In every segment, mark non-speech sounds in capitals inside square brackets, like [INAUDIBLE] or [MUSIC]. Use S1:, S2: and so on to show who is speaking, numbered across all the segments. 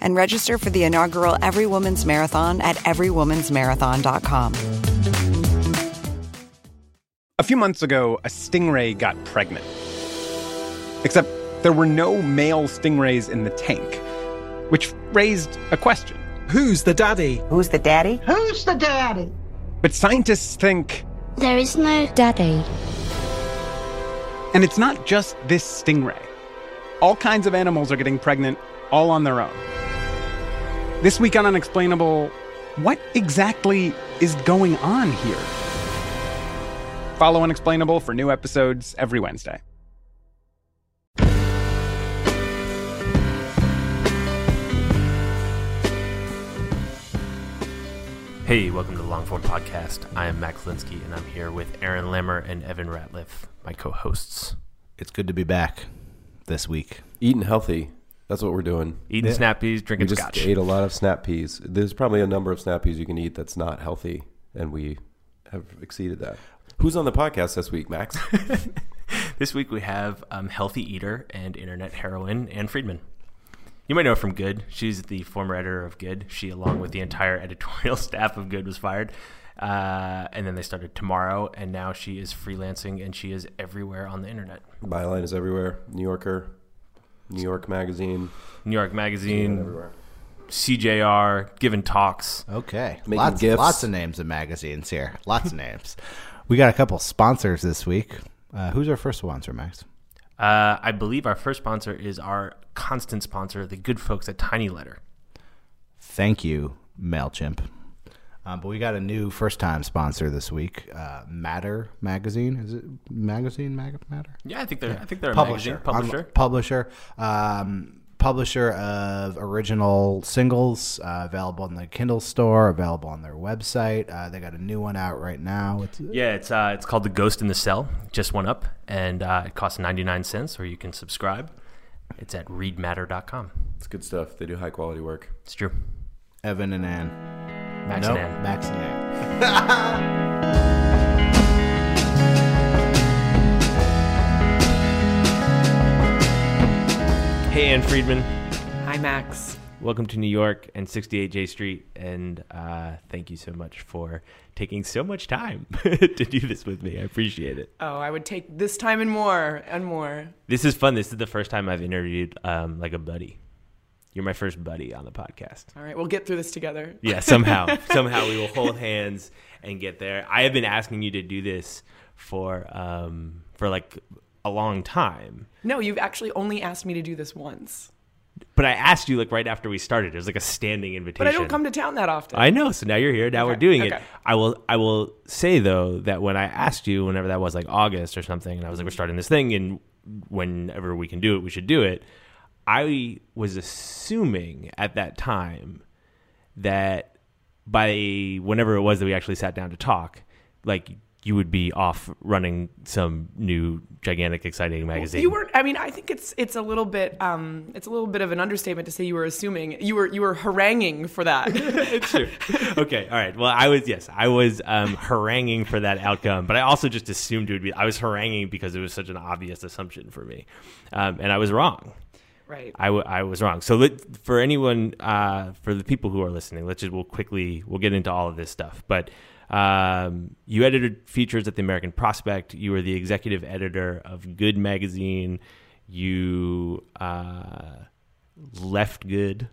S1: and register for the inaugural Every Woman's Marathon at everywomansmarathon.com.
S2: A few months ago, a stingray got pregnant. Except there were no male stingrays in the tank, which raised a question.
S3: Who's the daddy?
S4: Who's the daddy?
S5: Who's the daddy?
S2: But scientists think.
S6: There is no daddy.
S2: And it's not just this stingray. All kinds of animals are getting pregnant all on their own. This week on Unexplainable, what exactly is going on here? Follow Unexplainable for new episodes every Wednesday.
S7: Hey, welcome to the Longform Podcast. I am Max Linsky, and I'm here with Aaron Lammer and Evan Ratliff, my co-hosts.
S8: It's good to be back this week.
S9: Eating healthy. That's what we're doing.
S7: Eating snap peas, drinking We
S9: just
S7: scotch.
S9: ate a lot of snap peas. There's probably a number of snap peas you can eat that's not healthy, and we have exceeded that. Who's on the podcast this week, Max? [LAUGHS]
S7: This week we have um, healthy eater and internet heroine Ann Friedman. You might know her from Good. She's the former editor of Good. She, along with the entire [LAUGHS] editorial staff of Good, was fired. Uh, and then they started Tomorrow, and now she is freelancing and she is everywhere on the internet.
S9: Byline is everywhere. New Yorker, New York Magazine,
S7: New York Magazine,
S9: everywhere.
S7: CJR, giving talks.
S8: Okay.
S9: Making
S8: lots,
S9: gifts.
S8: lots of names of magazines here. Lots of names. We got a couple sponsors this week. Uh, who's our first sponsor, Max?
S7: Uh, I believe our first sponsor is our constant sponsor, the good folks at Tiny Letter.
S8: Thank you, MailChimp. Um, but we got a new first time sponsor this week, uh, Matter Magazine. Is it Magazine? Mag- Matter?
S7: Yeah, I think they're I think they're a
S8: publisher.
S7: magazine publisher.
S8: On- publisher. Um, publisher of original singles, uh, available in the Kindle store, available on their website. Uh, they got a new one out right now. It's,
S7: Yeah, it's uh, it's called The Ghost in the Cell. Just went up, and uh, it costs ninety nine cents, or you can subscribe. It's at readmatter.com.
S9: It's good stuff. They do high quality work.
S7: It's true.
S8: Evan and Ann.
S7: Max
S8: Nope,
S7: and Ann.
S8: Max and Ann.
S7: Hey, Ann Friedman.
S1: Hi, Max.
S7: Welcome to New York and 68 Jay Street, and uh, thank you so much for taking so much time [LAUGHS] to do this with me. I appreciate it.
S10: Oh, I would take this time and more and more.
S7: This is fun. This is the first time I've interviewed um, like a buddy. You're my first buddy on the podcast.
S10: All right, we'll get through this together.
S7: Yeah, somehow, [LAUGHS] somehow we will hold hands and get there. I have been asking you to do this for um, for like a long time,
S10: No, you've actually only asked me to do this once.
S7: but I asked you like right after we started. It was like a standing invitation.
S10: But I don't come to town that often.
S7: I know. So now you're here. Now we're
S10: Okay,
S7: doing it. I will. I will say though that when I asked you, whenever that was, like August or something, and I was like, "We're starting this thing, and whenever we can do it, we should do it." I was assuming at that time that by whenever it was that we actually sat down to talk, like you would be off running some new gigantic exciting magazine.
S10: You weren't. I mean, I think it's it's a little bit um it's a little bit of an understatement to say you were assuming you were you were haranguing for that. [LAUGHS]
S7: it's true. Okay, all right. Well, I was yes, I was um, haranguing for that outcome, but I also just assumed it would be. I was haranguing because it was such an obvious assumption for me, um, and I was wrong.
S10: Right.
S7: I, w- I was wrong. So let, for anyone, uh, for the people who are listening, let's just we'll quickly we'll get into all of this stuff. But um, you edited features at the American Prospect. You were the executive editor of Good magazine. You uh, left Good.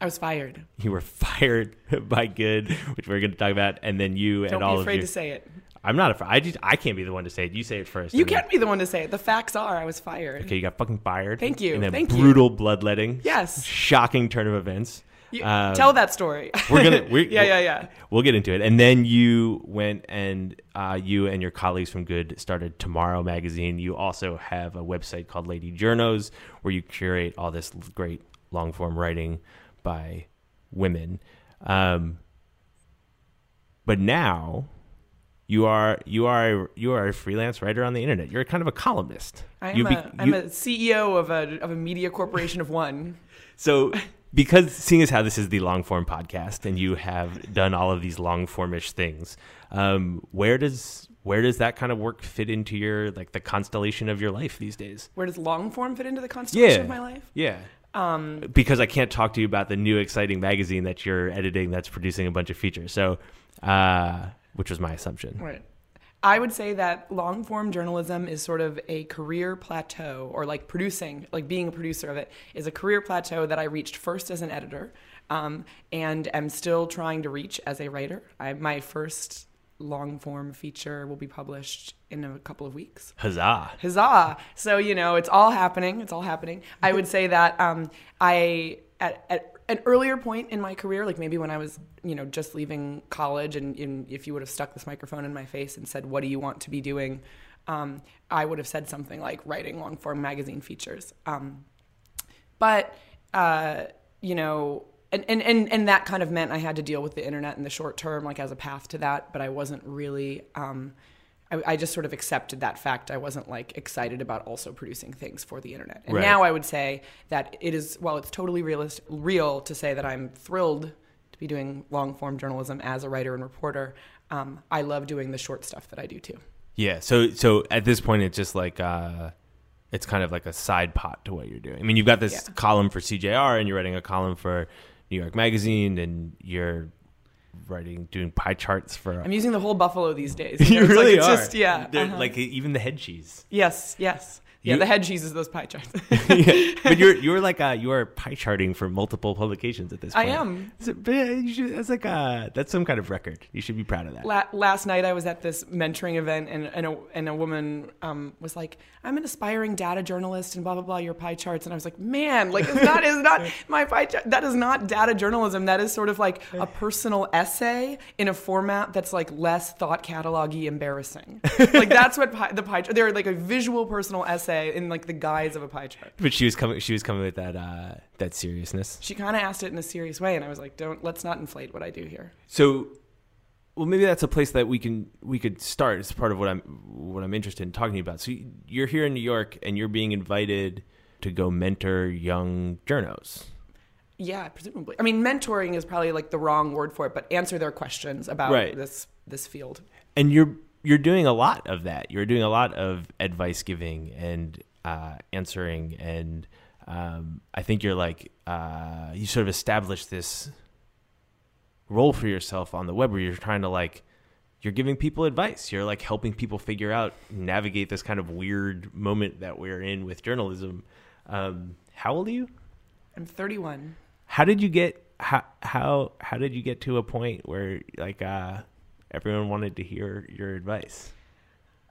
S10: I was fired.
S7: You were [LAUGHS] fired by Good, which we're going to talk about, and then you and
S10: Don't
S7: and
S10: be
S7: all
S10: afraid
S7: of your.
S10: to say it.
S7: I'm not afraid. I just I can't be the one to say it. You say it first.
S10: You can't be the one to say it. The facts are I was fired.
S7: Okay, you got fucking fired.
S10: Thank you.
S7: And then
S10: Thank you.
S7: brutal bloodletting.
S10: Yes.
S7: Shocking turn of events.
S10: You-
S7: Um,
S10: tell that story.
S7: we're gonna [LAUGHS] we're,
S10: yeah, yeah, yeah.
S7: We'll get into it, and then you went and uh, you and your colleagues from Good started Tomorrow Magazine. You also have a website called Lady Journos, where you curate all this great long form writing by women. Um, but now you are you are you are a freelance writer on the internet. You're kind of a columnist.
S10: I am
S7: You
S10: a,
S7: be-
S10: I'm
S7: you-
S10: a CEO of a of a media corporation of one. [LAUGHS]
S7: So, because seeing as how this is the long form podcast, and you have done all of these long formish things, um, where does where does that kind of work fit into your like the constellation of your life these days?
S10: Where does long form fit into the constellation
S7: Yeah,
S10: of my life?
S7: yeah. Um, because I can't talk to you about the new exciting magazine that you're editing that's producing a bunch of features. So, uh, which was my assumption.
S10: Right. I would say that long form journalism is sort of a career plateau, or like producing, like being a producer of it, is a career plateau that I reached first as an editor um, and am still trying to reach as a writer. I, my first long form feature will be published in a couple of weeks.
S7: Huzzah!
S10: Huzzah! So you know, it's all happening. It's all happening. I would say that um, I at, at an earlier point in my career, like maybe when I was you know just leaving college, and, if you would have stuck this microphone in my face and said, "What do you want to be doing?" Um, I would have said something like writing long form magazine features. Um, but uh, you know and, and, and, and that kind of meant I had to deal with the internet in the short term, like as a path to that. But I wasn't really, um, I, I just sort of accepted that fact. I wasn't like excited about also producing things for the internet. And
S7: Right.
S10: now I would say that it is, while it's totally realist, real to say that I'm thrilled to be doing long form journalism as a writer and reporter. Um, I love doing the short stuff that I do too.
S7: Yeah. So so at this point, it's just like uh, it's kind of like a side pot to what you're doing. I mean, you've got this
S10: Yeah.
S7: column for CJR, and you're writing a column for New York Magazine, and you're writing doing pie charts for.
S10: I'm using the whole buffalo these days. [LAUGHS]
S7: you
S10: know,
S7: really
S10: like, it's
S7: are.
S10: Just, yeah. Uh-huh.
S7: Like even the head cheese.
S10: yes, yes. Yeah,
S7: You-
S10: the head cheese is those pie charts. [LAUGHS]
S7: yeah. But you're [LAUGHS] you're like uh, you are pie charting for multiple publications at this
S10: I
S7: point.
S10: am.
S7: So, but yeah, you should, that's like uh that's some kind of record. You should be proud of that.
S10: La- last night I was at this mentoring event and, and, a, and a woman um, was like, I'm an aspiring data journalist and blah, blah, blah, your pie charts. And I was like, man, like, it's not, [LAUGHS] my pie chart. That is not data journalism. That is sort of like a personal essay in a format that's like less thought catalog-y embarrassing. like that's what pie, the pie chart, they're like a visual personal essay in like the guise of a pie chart.
S7: But she was coming. She was coming with that uh, that seriousness.
S10: She kind of asked it in a serious way. And I was like, don't, let's not inflate what I do here.
S7: So, well, maybe that's a place that we can we could start. It's part of what I'm what I'm interested in talking about. So you're here in New York, and you're being invited to go mentor young journos.
S10: Yeah, presumably. I mean, mentoring is probably like the wrong word for it, but answer their questions about
S7: Right.
S10: this this field.
S7: and you're you're doing a lot of that. You're doing a lot of advice giving and uh, answering, and um, I think you're like uh, you sort of established this role for yourself on the web where you're trying to like you're giving people advice. You're like helping people figure out navigate this kind of weird moment that we're in with journalism. Um, how old are you?
S10: I'm 31.
S7: How did you get how how how did you get to a point where like uh, everyone wanted to hear your advice?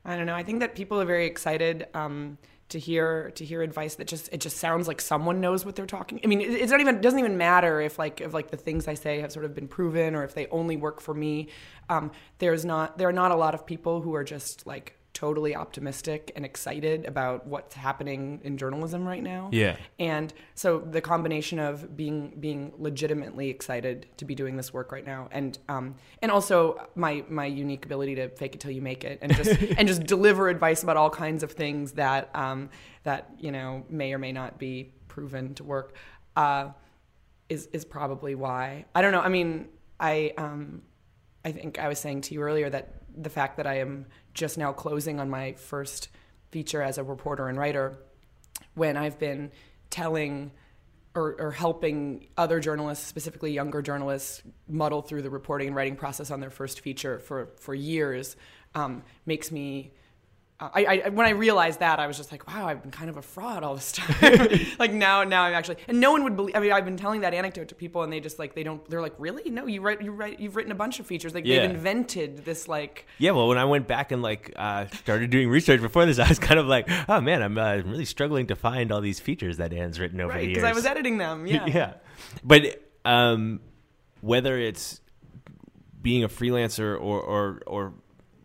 S10: I don't know. I think that people are very excited um, to hear to hear advice that just it just sounds like someone knows what they're talking. I mean, it's not even it doesn't even matter if like if like the things I say have sort of been proven or if they only work for me. Um, there's not there are not a lot of people who are just like totally optimistic and excited about what's happening in journalism right now.
S7: Yeah.
S10: And so the combination of being being legitimately excited to be doing this work right now, and um, and also my my unique ability to fake it till you make it, and just [LAUGHS] and just deliver advice about all kinds of things that um, that you know may or may not be proven to work, uh, is is probably why. I don't know. I mean, I um, I think I was saying to you earlier that the fact that I am just now closing on my first feature as a reporter and writer, when I've been telling or, or helping other journalists, specifically younger journalists, muddle through the reporting and writing process on their first feature for, for years, um, makes me. Uh, I, I when I realized that I was just like, wow, I've been kind of a fraud all this time. [LAUGHS] [LAUGHS] like now, now I'm actually, and no one would believe. I mean, I've been telling that anecdote to people, and they just like they don't. They're like, really? No, you write, you write, you've written a bunch of features. Like
S7: Yeah.
S10: they've invented this like
S7: Yeah, well, when I went back and like uh, started doing research before this, [LAUGHS] I was kind of like, oh man, I'm uh, really struggling to find all these features that Ann's written over
S10: right
S7: the years.
S10: because I was editing them. Yeah.
S7: yeah. But um, whether it's being a freelancer or, or or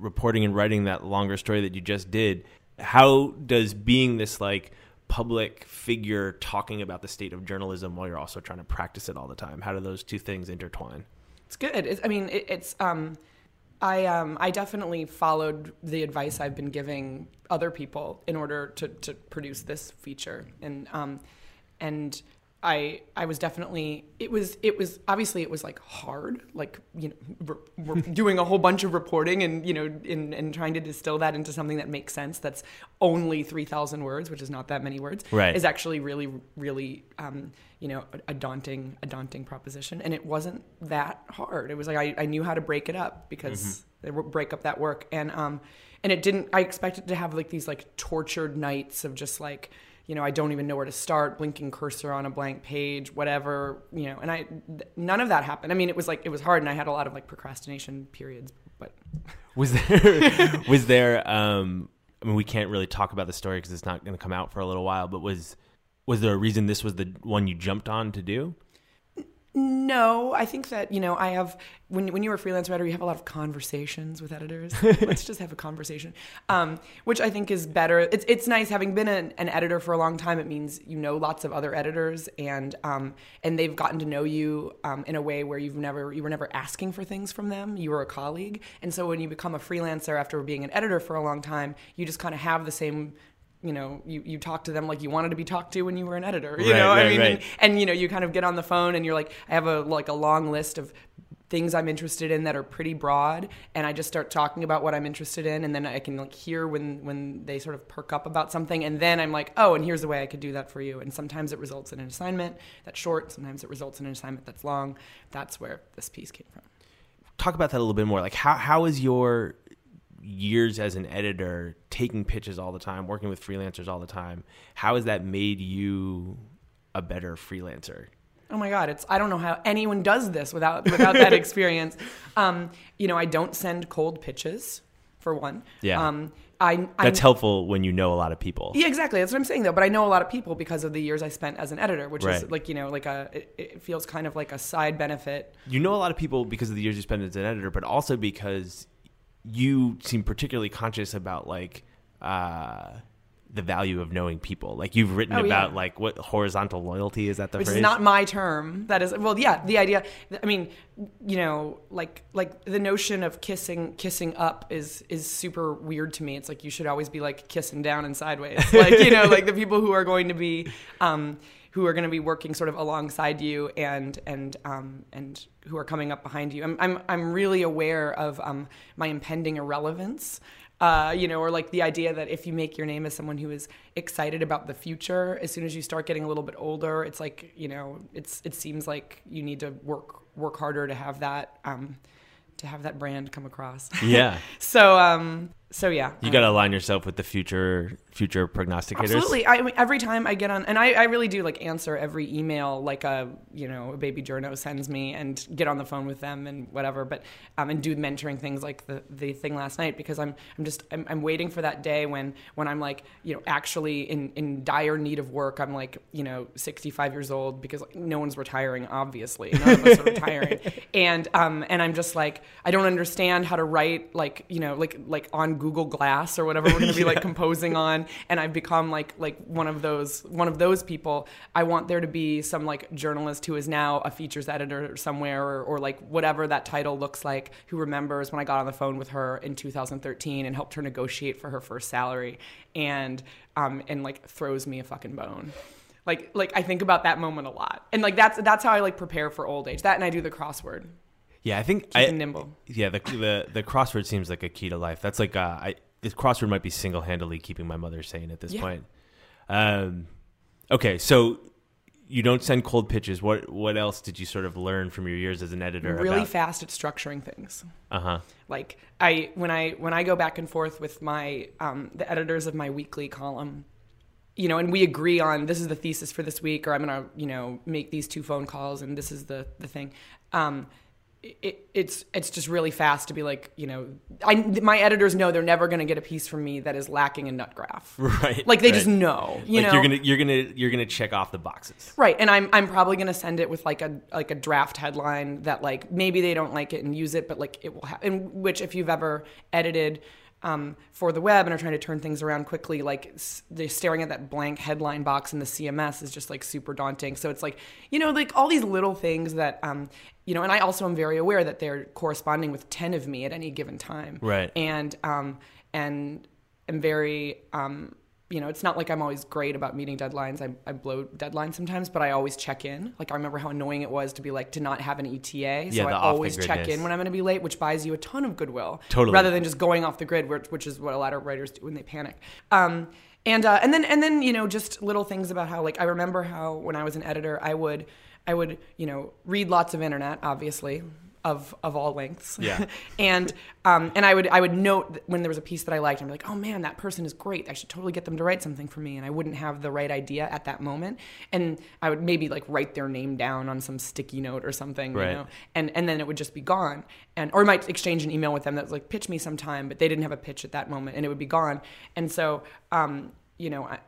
S7: reporting and writing that longer story that you just did, how does being this like public figure talking about the state of journalism while you're also trying to practice it all the time? How do those two things intertwine?
S10: It's good. It's, I mean, it, it's. Um, I um, I definitely followed the advice I've been giving other people in order to, to produce this feature, and um, and I I was definitely it was it was obviously it was like hard like you know we're, we're [LAUGHS] doing a whole bunch of reporting and you know in and trying to distill that into something that makes sense that's only 3000 words which is not that many words
S7: Right.
S10: is actually really really um, you know a, a daunting a daunting proposition. And it wasn't that hard. It was like I, I knew how to break it up because they would break up that work. And um and it didn't I expected to have like these like tortured nights of just like you know, I don't even know where to start, blinking cursor on a blank page, whatever, you know, and I, th- none of that happened. I mean, it was like, it was hard and I had a lot of like procrastination periods, but [LAUGHS]
S7: Was there [LAUGHS] was there um I mean we can't really talk about the story because it's not going to come out for a little while, but was was there a reason this was the one you jumped on to do?
S10: No, I think that, you know, I have, when, when you're a freelance writer, you have a lot of conversations with editors. [LAUGHS] Let's just have a conversation, um, which I think is better. It's, it's nice having been an, an editor for a long time. It means you know lots of other editors and, um, and they've gotten to know you um, in a way where you've never, you were never asking for things from them. You were a colleague. And so when you become a freelancer after being an editor for a long time, you just kind of have the same you know, you, you talk to them like you wanted to be talked to when you were an editor. You
S7: Right,
S10: know,
S7: right,
S10: I mean,
S7: right.
S10: and, and you know, you kind of get on the phone and you're like, I have a like a long list of things I'm interested in that are pretty broad, and I just start talking about what I'm interested in, and then I can like hear when when they sort of perk up about something, and then I'm like, oh, and here's the way I could do that for you. And sometimes it results in an assignment that's short, sometimes it results in an assignment that's long. That's where this piece came from.
S7: Talk about that a little bit more. Like how how is your years as an editor taking pitches all the time, working with freelancers all the time? How has that made you a better freelancer?
S10: Oh my God! It's I don't know how anyone does this without without that [LAUGHS] experience. Um, you know, I don't send cold pitches for one.
S7: Yeah.
S10: Um, I, I
S7: That's helpful when you know a lot of people.
S10: Yeah, exactly. That's what I'm saying though. But I know a lot of people because of the years I spent as an editor, which
S7: Right.
S10: is like you know like a it, it feels kind of like a side benefit.
S7: you know a lot of people because of the years you spent as an editor, but also because you seem particularly conscious about like uh, the value of knowing people. Like you've written
S10: Oh,
S7: about
S10: yeah.
S7: like what horizontal loyalty is that the
S10: which
S7: phrase?
S10: is not my term. That is well, yeah. The idea. I mean, you know, like like the notion of kissing kissing up is is super weird to me. It's like you should always be like kissing down and sideways. [LAUGHS] Like you know, like the people who are going to be. Um, who are going to be working sort of alongside you and and um, and who are coming up behind you. I'm I'm I'm really aware of um, my impending irrelevance. Uh, you know, or like the idea that if you make your name as someone who is excited about the future, as soon as you start getting a little bit older, it's like you know, it's it seems like you need to work work harder to have that um, to have that brand come across.
S7: yeah. [LAUGHS]
S10: so um, so yeah,
S7: You got to align yourself with the future future prognosticators.
S10: Absolutely. I, mean, every time I get on, and I, I really do like answer every email like a you know a baby journo sends me, and get on the phone with them and whatever. But um, and do mentoring things like the the thing last night because I'm I'm just I'm, I'm waiting for that day when when I'm like you know actually in in dire need of work. I'm like you know 65 years old because like, no one's retiring. Obviously, none of us are retiring, [LAUGHS] and um and I'm just like I don't understand how to write like you know like like on Google Glass or whatever we're going to be like [LAUGHS] composing on and I've become like like one of those one of those people. I want there to be some like journalist who is now a features editor somewhere or, or like whatever that title looks like who remembers when I got on the phone with her in 2013 and helped her negotiate for her first salary and um and like throws me a fucking bone. Like like I think about that moment a lot. And like that's that's how I like prepare for old age. That and I do the crossword.
S7: Yeah, I think
S10: Keep
S7: I,
S10: nimble.
S7: Yeah, the the the crossword seems like a key to life. That's like uh, I this crossword might be single handedly keeping my mother sane at this
S10: Yeah.
S7: point. Um, okay, so you don't send cold pitches. What what else did you sort of learn from your years as an editor?
S10: really
S7: about,
S10: fast at structuring things
S7: Uh huh.
S10: like i when i when i go back and forth with my um, the editors of my weekly column you know and we agree on this is the thesis for this week or i'm gonna you know make these two phone calls and this is the the thing um, it, it's it's just really fast to be like you know I my editors know they're never going to get a piece from me that is lacking a nut graph [LAUGHS]
S7: Right.
S10: like they
S7: right.
S10: just know you
S7: like
S10: know
S7: you're gonna you're gonna you're gonna check off the boxes.
S10: Right, and I'm I'm probably gonna send it with like a like a draft headline that like maybe they don't like it and use it, but like it will. In which, if you've ever edited um, for the web and are trying to turn things around quickly, like s- they're staring at that blank headline box in the CMS is just like super daunting. So it's like, you know, like all these little things that, um, you know, and I also am very aware that they're corresponding with 10 of me at any given time.
S7: Right.
S10: And, um, and am very, um, you know, it's not like I'm always great about meeting deadlines. I, I blow deadlines sometimes, but I always check in. Like I remember how annoying it was to be like to not have an ETA. So
S7: Yeah,
S10: I always check in when I'm going to be late, which buys you a ton of goodwill.
S7: Totally.
S10: Rather than just going off the grid, which, which is what a lot of writers do when they panic. Um, and uh, and then and then you know just little things about how like I remember how when I was an editor I would I would you know read lots of internet obviously of of all lengths
S7: Yeah. [LAUGHS]
S10: and um, and I would I would note when there was a piece that I liked, I'm like, oh man, that person is great. I should totally get them to write something for me. And I wouldn't have the right idea at that moment, and I would maybe like write their name down on some sticky note or something,
S7: Right.
S10: you know, and and then it would just be gone. And or I might exchange an email with them that was like, pitch me sometime, but they didn't have a pitch at that moment, and it would be gone. And so, um, you know, I,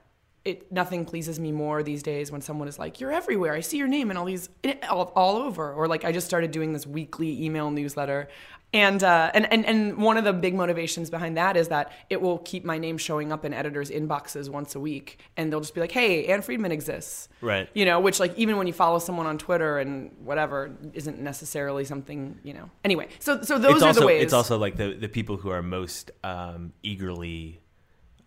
S10: it nothing pleases me more these days when someone is like, "You're everywhere. I see your name in all these all, all over." Or like I just started doing this weekly email newsletter, and uh, and and and one of the big motivations behind that is that it will keep my name showing up in editors' inboxes once a week, and they'll just be like, "Hey, Ann Friedman exists."
S7: Right.
S10: You know, which like even when you follow someone on Twitter and whatever isn't necessarily something you know. Anyway, so so those
S7: it's
S10: are
S7: also
S10: the ways.
S7: it's also like the the people who are most um, eagerly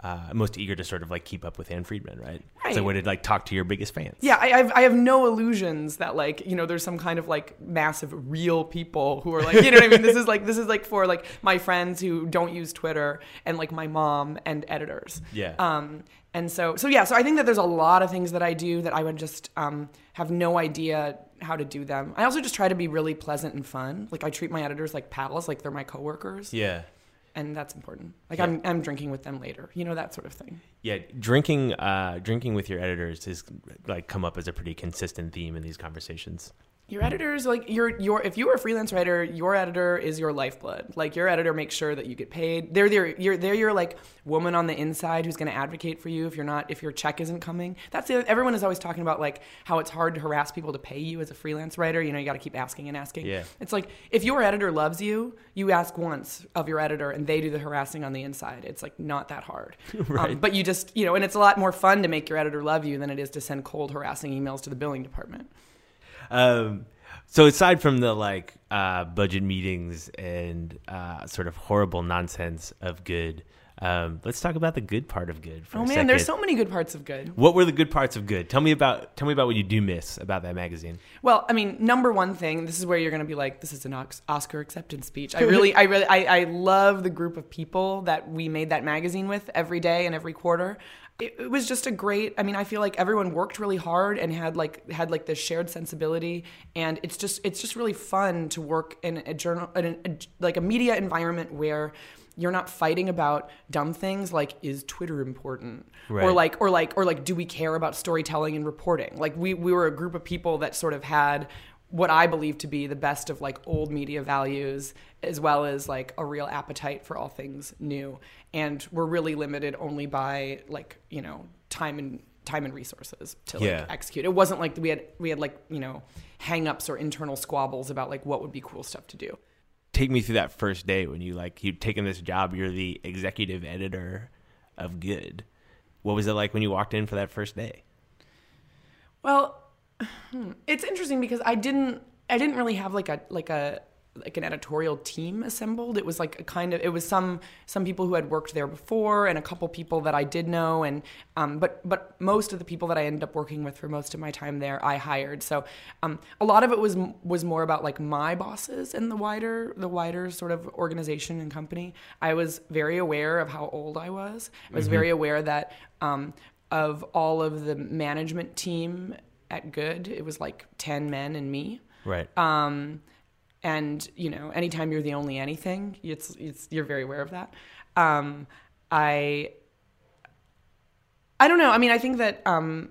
S7: uh, most eager to sort of like keep up with Ann Friedman, right?
S10: Right.
S7: So when it like talk to your biggest fans.
S10: Yeah, I, I've, I have no illusions that like you know there's some kind of like massive real people who are like you know what I mean. This is like this is like for like my friends who don't use Twitter and like my mom and editors.
S7: Yeah.
S10: Um. And so so yeah. So I think that there's a lot of things that I do that I would just um have no idea how to do them. I also just try to be really pleasant and fun. Like I treat my editors like pals, like they're my coworkers,
S7: Yeah.
S10: And that's important. Like I'm I'm drinking with them later, you know that sort of thing.
S7: Yeah, drinking uh, drinking with your editors has like come up as a pretty consistent theme in these conversations.
S10: Your editor is like your your if you are a freelance writer, your editor is your lifeblood. Like your editor makes sure that you get paid. They're their you're they're your like woman on the inside who's going to advocate for you if you're not if your check isn't coming. That's the, everyone is always talking about like how it's hard to harass people to pay you as a freelance writer. You know, you got to keep asking and asking.
S7: Yeah.
S10: It's like if your editor loves you, you ask once of your editor and they do the harassing on the inside. It's like not that hard. [LAUGHS]
S7: Right.
S10: Um, but you just, you know, and it's a lot more fun to make your editor love you than it is to send cold harassing emails to the billing department.
S7: Um, so aside from the like uh, budget meetings and uh, sort of horrible nonsense of good, um, let's talk about the good part of good. For
S10: Oh man, there's so many good parts of good.
S7: What were the good parts of good? Tell me about tell me about what you do miss about that magazine.
S10: Well, I mean, number one thing, this is where you're going to be like, this is an Oscar acceptance speech. I [LAUGHS] really, I really, I, I love the group of people that we made that magazine with every day and every quarter. It, it was just a great. I mean, I feel like everyone worked really hard and had like had like this shared sensibility, and it's just it's just really fun to work in a journal, in a, a- like a media environment where you're not fighting about dumb things like is Twitter important? Or like or like or like do we care about storytelling and reporting? Like we we were a group of people that sort of had what I believe to be the best of like old media values as well as like a real appetite for all things new and we're really limited only by like you know time and time and resources to like
S7: Yeah.
S10: execute it wasn't like we had we had like you know hang-ups or internal squabbles about like what would be cool stuff to do
S7: Take me through that first day when you like you'd taken this job. You're the executive editor of Good. What was it like when you walked in for that first day?
S10: Well, it's interesting because I didn't I didn't really have like a like a like an editorial team assembled. It was like a kind of it was some some people who had worked there before and a couple people that I did know and um, but but most of the people that I ended up working with for most of my time there I hired. So um, a lot of it was was more about like my bosses and the wider the wider sort of organization and company. I was very aware of how old I was. I was very aware that um, of all of the management team at Good, it was like 10 men and me.
S7: Right.
S10: Um, and you know, anytime you're the only anything, it's, it's you're very aware of that. Um, I I don't know. I mean, I think that um,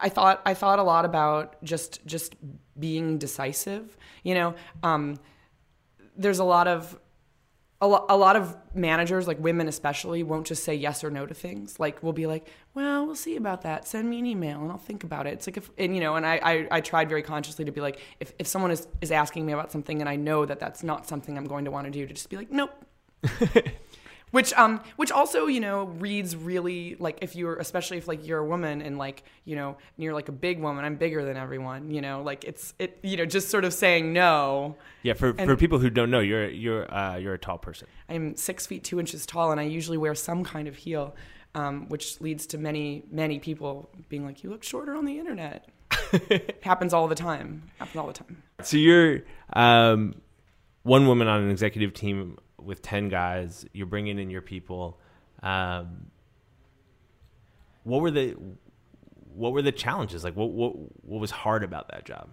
S10: I thought I thought a lot about just just being decisive. You know, um, there's a lot of a, lo- a lot of managers, like women especially, won't just say yes or no to things. Like we'll be like, "Well, we'll see about that. Send me an email and I'll think about it." It's like if and you know, and I I, I tried very consciously to be like, if if someone is is asking me about something and I know that that's not something I'm going to want to do, to just be like, "Nope." [LAUGHS] which um which also you know reads really like if you're especially if like you're a woman and like you know and you're like a big woman i'm bigger than everyone you know like it's it you know just sort of saying no.
S7: Yeah, for, for people who don't know, you're you're uh, you're a tall person.
S10: i'm six feet two inches tall and i usually wear some kind of heel um, which leads to many many people being like you look shorter on the internet. [LAUGHS] Happens all the time. Happens all the time.
S7: So you're um, one woman on an executive team with ten guys. You're bringing in your people. Um, what were the what were the challenges? Like what what what was hard about that job?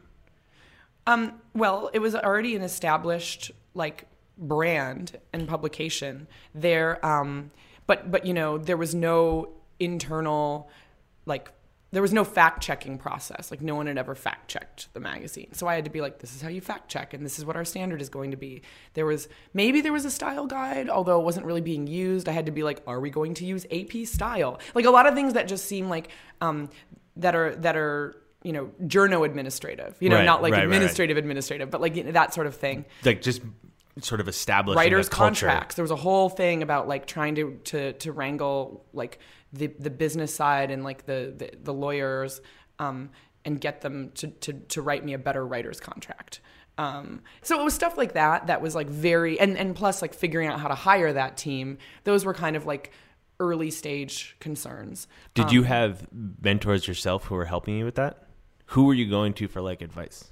S10: Um, well, it was already an established like brand and publication there, um, but but you know there was no internal like there was no fact checking process. Like no one had ever fact checked the magazine, so I had to be like, this is how you fact check, and this is what our standard is going to be. There was maybe there was a style guide, although it wasn't really being used. I had to be like, are we going to use AP style? Like a lot of things that just seem like um, that are that are you know journo administrative you know
S7: Right,
S10: not like
S7: right, right, right.
S10: administrative administrative but like you know, that sort of thing
S7: Like just sort of establishing
S10: writers contracts there was a whole thing about like trying to to to wrangle like the the business side and like the the, the lawyers um and get them to, to to write me a better writer's contract um, so it was stuff like that that was like very and and plus like figuring out how to hire that team those were kind of like early stage concerns
S7: Did you have mentors yourself who were helping you with that? Who were you going to for like advice?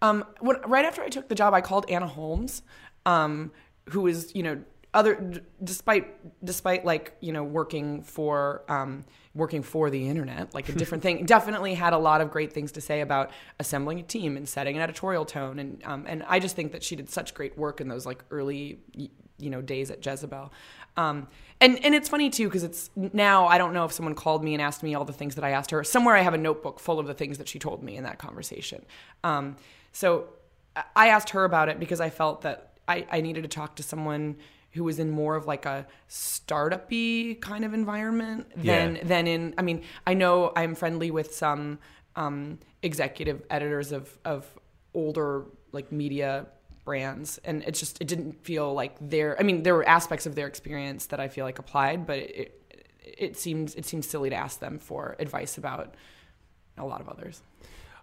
S10: Um, when, right after I took the job, I called Anna Holmes, um, who is, you know, other d- despite despite like you know working for um, working for the internet, like a [LAUGHS] different thing. Definitely had a lot of great things to say about assembling a team and setting an editorial tone, and um, and I just think that she did such great work in those like early you know days at Jezebel. Um, and and it's funny too because it's now I don't know if someone called me and asked me all the things that I asked her. Somewhere I have a notebook full of the things that she told me in that conversation. Um, so I- I asked her about it because I felt that I, I needed to talk to someone who was in more of like a startup-y kind of environment than
S7: Yeah.
S10: than in I mean, I know I'm friendly with some um, executive editors of of older like media brands and it just it didn't feel like their I mean, there were aspects of their experience that I feel like applied, but it it seems it seems silly to ask them for advice about a lot of others.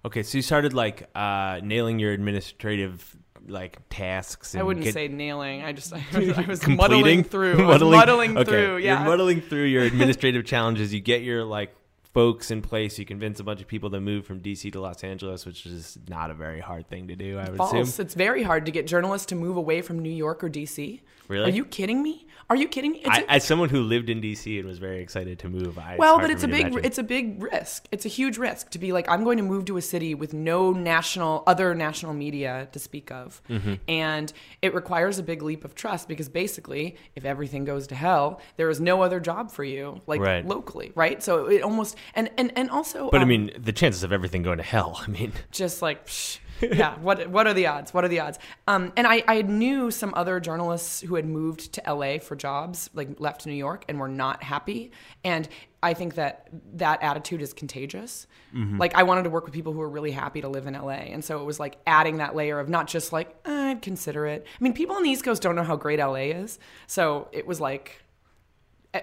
S7: Okay, so you started like uh, nailing your administrative like tasks. And
S10: I wouldn't
S7: get-
S10: say nailing. I just [LAUGHS] I was, I was [LAUGHS] muddling through. I was muddling
S7: okay.
S10: through. Yeah.
S7: You're muddling through your administrative challenges. You get your like folks in place. You convince a bunch of people to move from DC to Los Angeles, which is not a very hard thing to do. I would
S10: False.
S7: assume.
S10: It's very hard to get journalists to move away from New York or DC.
S7: Really?
S10: Are you kidding me? Are you kidding me? It's
S7: I,
S10: a-
S7: as someone who lived in DC and was very excited to move, I,
S10: well,
S7: hard
S10: but it's a big
S7: imagine.
S10: it's a big risk. It's a huge risk to be like I'm going to move to a city with no national other national media to speak of.
S7: Mm-hmm.
S10: And it requires a big leap of trust because basically, if everything goes to hell, there is no other job for you like
S7: Right.
S10: locally, right? So it almost and and and also
S7: But I
S10: um,
S7: mean, the chances of everything going to hell. [LAUGHS] I mean,
S10: just like psh, yeah what what are the odds? What are the odds? Um, and I, I knew some other journalists who had moved to la for jobs like left new york and were not happy. And i think that that attitude is contagious. Like i wanted to work with people who were really happy to live in la and so it was like adding that layer of not just like eh, i'd consider it. I mean people on the east coast don't know how great la is. So it was like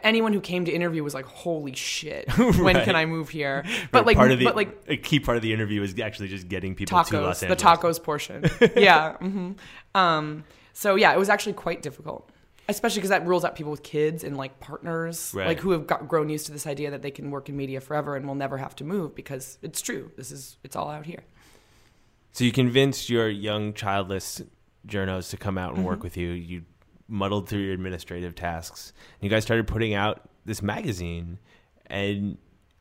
S10: anyone who came to interview was like holy shit [LAUGHS] when
S7: Right.
S10: can i move here but like
S7: part of the
S10: but like
S7: a key part of the interview is actually just getting people to Los
S10: tacos, the tacos portion. [LAUGHS] yeah. hmm Um, so yeah, it was actually quite difficult, especially because that rules out people with kids and like partners,
S7: Right.
S10: like who have got, grown used to this idea that they can work in media forever and will never have to move because it's true. This is it's all out here.
S7: So you convinced your young childless journos to come out and
S10: Mm-hmm.
S7: work with you. You muddled through your administrative tasks. And you guys started putting out this magazine, and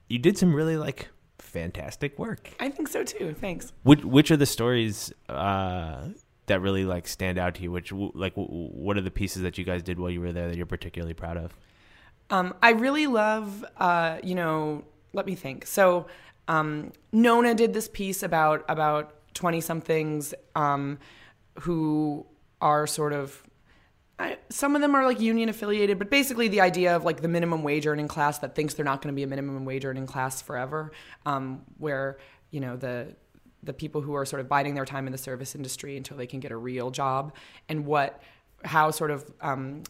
S7: you did some really like fantastic work.
S10: I think so too. Thanks.
S7: Which which are the stories uh, that really like stand out to you? Which like what are the pieces that you guys did while you were there that you're particularly proud of?
S10: Um, I really love, uh, you know, let me think. So, um, Nona did this piece about about twenty somethings um, who are sort of. I, some of them are like union affiliated, but basically the idea of like the minimum wage earning class that thinks they're not going to be a minimum wage earning class forever, um, where you know the the people who are sort of biding their time in the service industry until they can get a real job, and what how sort of um,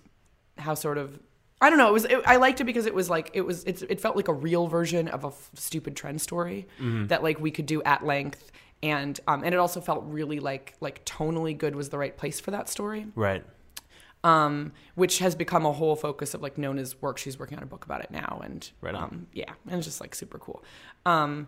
S10: how sort of I don't know. It was it, I liked it because it was like it was it's, it felt like a real version of a f- stupid trend story that like we could do at length, and um and it also felt really like like tonally good was the right place for that story,
S7: Right.
S10: Um which has become a whole focus of like Nona's work. She's working on a book about it now, and
S7: Right
S10: um yeah, and it's just like super cool. Um,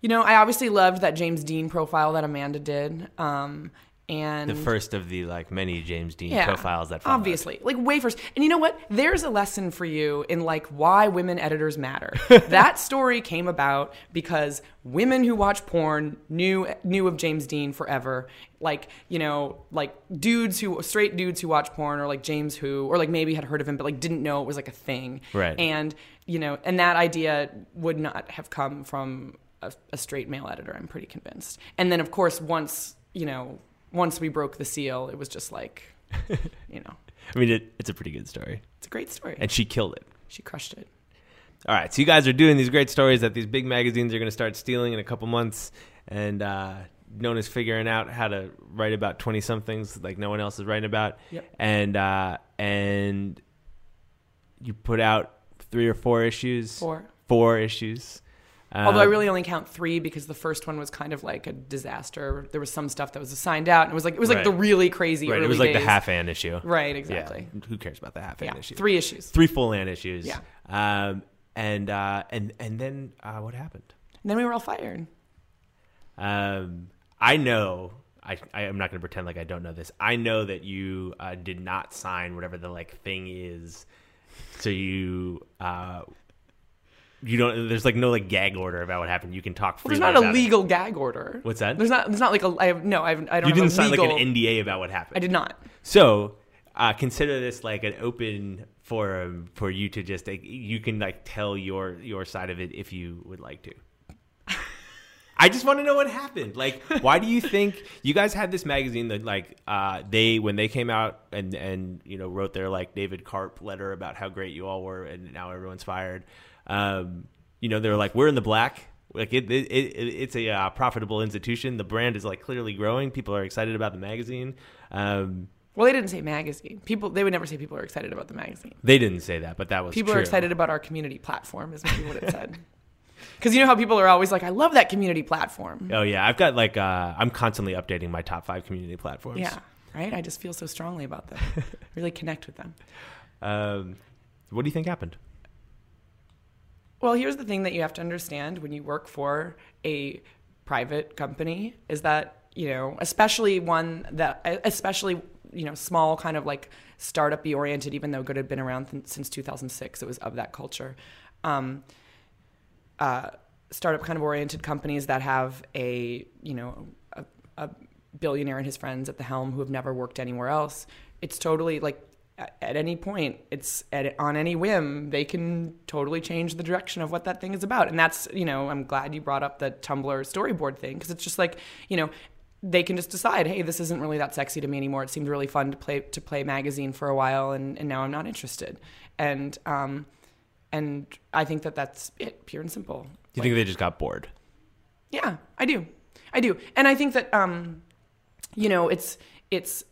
S10: you know, I obviously loved that James Deen profile that Amanda did. Um, and
S7: The first of the like many James Deen profiles that followed.
S10: obviously. Like way first and you know what? There's a lesson for you in like why women editors matter. [LAUGHS] That story came about because women who watch porn knew knew of james deen forever. Like you know like dudes who straight dudes who watch porn or like james who or like maybe had heard of him but like didn't know it was like a thing.
S7: Right.
S10: and you know and that idea would not have come from a, a straight male editor i'm pretty convinced. And then of course once you know once we broke the seal it was just like [LAUGHS] you know
S7: I mean, it, it's a pretty good story,
S10: it's a great story
S7: and she killed it.
S10: she crushed it
S7: All right, so you guys are doing these great stories that these big magazines are going to start stealing in a couple months, and uh, Nona's figuring out how to write about twenty somethings like no one else is writing about,
S10: Yep.
S7: and uh, and you put out three or four issues,
S10: Four.
S7: four issues.
S10: Although I
S7: Um,
S10: really only count three because the first one was kind of like a disaster. There was some stuff that was assigned out, and it was like it was like
S7: Right.
S10: the really crazy.
S7: right, it was like the half an issue,
S10: Right, exactly.
S7: Yeah, who cares about the half an
S10: Yeah,
S7: issue?
S10: three issues.
S7: three full an issues.
S10: Yeah.
S7: um, and uh, and and then uh, what happened?
S10: And then we were all fired.
S7: Um, I know. I, I am not going to pretend like I don't know this. I know that you uh, did not sign whatever the like thing is. So you uh, you don't. There's like no like gag order about what happened. You can talk
S10: Well, there's not a
S7: about it.
S10: legal gag order.
S7: What's that?
S10: There's not. There's not like a. I have no. I have. I don't.
S7: You didn't sign
S10: legal,
S7: like an NDA about what happened.
S10: I did not.
S7: So uh, consider this like an open forum for you to just like, you can like tell your your side of it if you would like to. [LAUGHS] I just want to know what happened. Like, why do you think you guys had this magazine that like uh, they when they came out and and you know wrote their like David Karp letter about how great you all were and now everyone's fired. Um, you know they're like we're in the black. Like it, it, it it's a uh, profitable institution. The brand is like clearly growing. People are excited about the magazine. Um,
S10: Well, they didn't say magazine. People. They would never say people are excited about the magazine.
S7: They didn't say that, but that was
S10: People
S7: true.
S10: are excited about our community platform. Is maybe what it said. [LAUGHS] Because you know how people are always like, I love that community platform.
S7: Oh yeah, I've got like uh, I'm constantly updating my top five community platforms.
S10: Yeah. Right. I just feel so strongly about them. [LAUGHS] really connect with them.
S7: Um, what do you think happened?
S10: Well, here's the thing that you have to understand when you work for a private company is that, you know, especially one that, especially, you know, small kind of like startup oriented, even though Good had been around th- since 2006, it was of that culture. Um, uh, startup kind of oriented companies that have a, you know, a, a billionaire and his friends at the helm who have never worked anywhere else. It's totally like at any point, it's at, on any whim, they can totally change the direction of what that thing is about. And that's, you know, I'm glad you brought up the Tumblr storyboard thing because it's just like, you know, they can just decide, hey, this isn't really that sexy to me anymore. It seemed really fun to play to play magazine for a while, and, and now I'm not interested. And um, and I think that that's it, pure and simple.
S7: Do you think they just got bored?
S10: Yeah, I do. I do. And I think that um you know, it's it's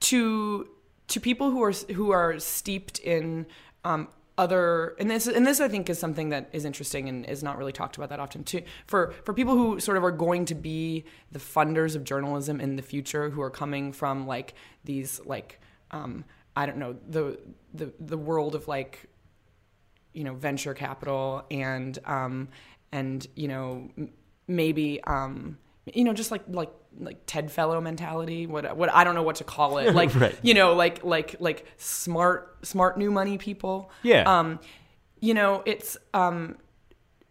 S10: to to people who are who are steeped in um other and this and this I think is something that is interesting and is not really talked about that often too. For for people who sort of are going to be the funders of journalism in the future who are coming from like these like um I don't know, the the the world of like you know venture capital and um and you know maybe um you know just like like like ted fellow mentality what what i don't know what to call it [LAUGHS] like
S7: Right.
S10: you know like like like smart smart new money people
S7: Yeah.
S10: um you know it's um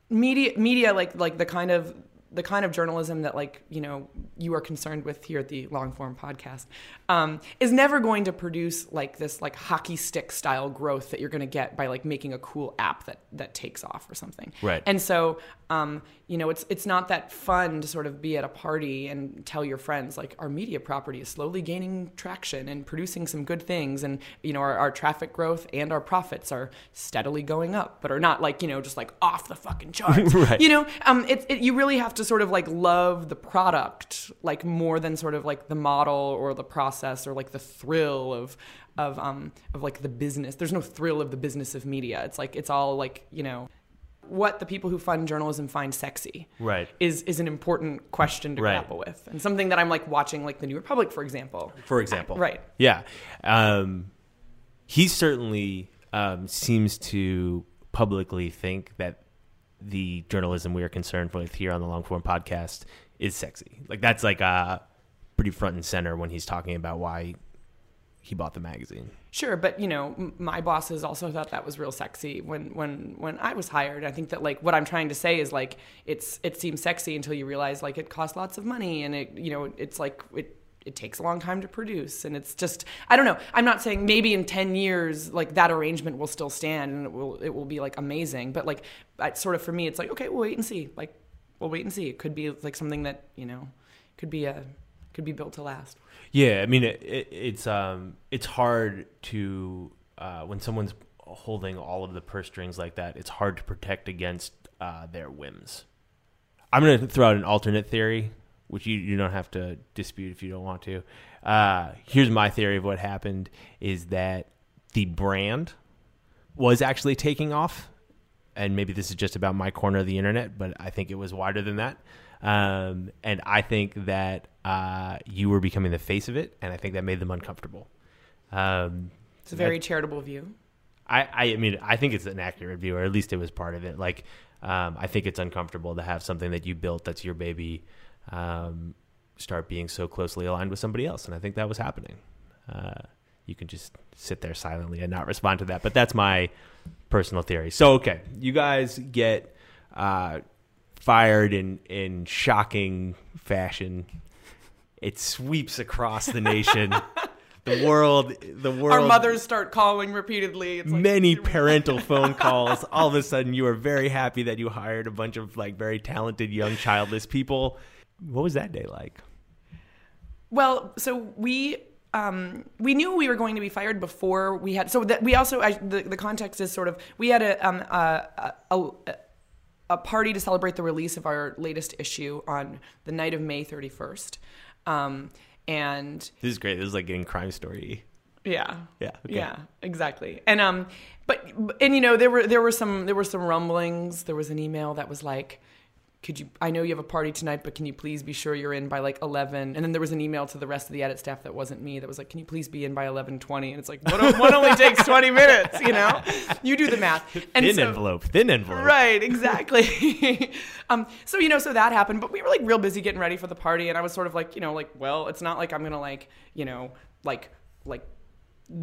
S10: media media like like the kind of the kind of journalism that like you know you are concerned with here at the long form podcast um, is never going to produce like this like hockey stick style growth that you're going to get by like making a cool app that that takes off or something
S7: Right.
S10: and so um, you know it's it's not that fun to sort of be at a party and tell your friends like our media property is slowly gaining traction and producing some good things and you know our, our traffic growth and our profits are steadily going up but are not like you know just like off the fucking [LAUGHS] charts
S7: Right.
S10: you know um it, it you really have to sort of like love the product like more than sort of like the model or the process or like the thrill of of um of like the business. There's no thrill of the business of media. It's like it's all like you know what the people who fund journalism find sexy
S7: Right.
S10: is is an important question to
S7: Right.
S10: grapple with and something that i'm like watching like the new republic for example
S7: for example.
S10: Right.
S7: Yeah. Um, he certainly um, seems to publicly think that the journalism we are concerned with here on the long form podcast is sexy. Like that's like uh, pretty front and center when he's talking about why he bought the magazine.
S10: Sure, but you know, my bosses also thought that was real sexy when when when I was hired. I think that like what I'm trying to say is like it's it seems sexy until you realize like it costs lots of money and it you know it's like it it takes a long time to produce and it's just I don't know. I'm not saying maybe in 10 years like that arrangement will still stand and it will it will be like amazing, but like sort of for me it's like okay, we'll wait and see. Like we'll wait and see. It could be like something that, you know, could be a could be built to last.
S7: Yeah, I mean it, it, it's um it's hard to uh, when someone's holding all of the purse strings like that. It's hard to protect against uh, their whims. I'm gonna throw out an alternate theory, which you, you don't have to dispute if you don't want to. Uh, here's my theory of what happened: is that the brand was actually taking off, and maybe this is just about my corner of the internet, but I think it was wider than that. Um, and I think that uh, you were becoming the face of it, and I think that made them uncomfortable. Um,
S10: It's a very charitable view.
S7: I, I mean, I think it's an accurate view, or at least it was part of it. Like, um, I think it's uncomfortable to have something that you built that's your baby um, start being so closely aligned with somebody else, and I think that was happening. Uh, you can just sit there silently and not respond to that, but that's my personal theory. So, okay, you guys get uh, fired in in shocking fashion. It sweeps across the nation. [LAUGHS] The world, the world.
S10: Our mothers start calling repeatedly. It's like,
S7: many parental phone [LAUGHS] calls. All of a sudden, you are very happy that you hired a bunch of like very talented young childless people. What was that day like?
S10: Well, so we um, we knew we were going to be fired before we had. So that we also I, the the context is sort of we had a um a, a, a a party to celebrate the release of our latest issue on the night of May thirty first, um, and
S7: This is great. This is like getting crime story.
S10: yeah.
S7: Yeah, okay.
S10: Yeah, exactly. And um but and you know there were there were some there were some rumblings. There was an email that was like could you I know you have a party tonight, but can you please be sure you're in by like 11? And then there was an email to the rest of the edit staff that wasn't me that was like, "Can you please be in by 11:20?" And it's like, "What what only takes 20 [LAUGHS] minutes, you know? You do the math." [LAUGHS] And
S7: Thin
S10: so-
S7: envelope. Thin envelope.
S10: Right, [LAUGHS] exactly. um, so you know, so that happened, but we were like real busy getting ready for the party, and I was sort of like, you know, like, well, it's not like I'm gonna like, you know, like, like,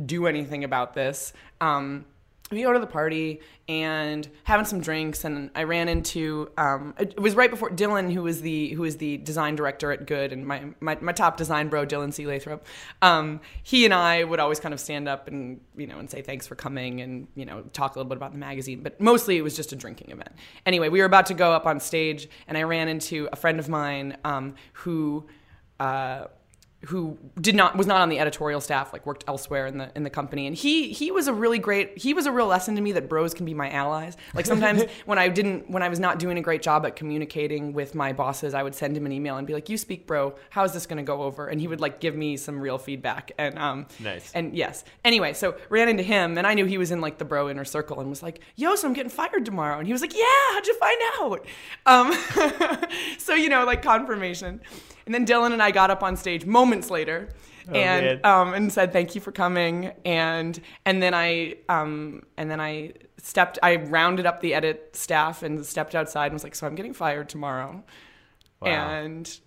S10: do anything about this. Um, we go to the party and having some drinks, and I ran into. Um, it, was right before Dylan, who was the who is the design director at Good, and my my, my top design bro, Dylan C. Lathrop. Um, he and I would always kind of stand up and you know and say thanks for coming, and you know talk a little bit about the magazine, but mostly it was just a drinking event. Anyway, we were about to go up on stage, and I ran into a friend of mine um, who. Uh, who did not was not on the editorial staff like worked elsewhere in the in the company. And he he was a really great he was a real lesson to me that bros can be my allies. Like sometimes [LAUGHS] when i didn't when i was not doing a great job at communicating with my bosses i would send him an email and be like you speak bro. How is this going to go over? And he would like give me some real feedback. And um
S7: Nice.
S10: and yes. Anyway so ran into him and i knew he was in like the bro inner circle and was like yo so i'm getting fired tomorrow. And he was like yeah how'd you find out? Um [LAUGHS] so you know like confirmation and then dylan and i got up on stage moments later and um, and said thank you for coming. And and then I um, and then I stepped I rounded up the edit staff and stepped outside and was like so I'm getting fired tomorrow.
S7: Wow.
S10: and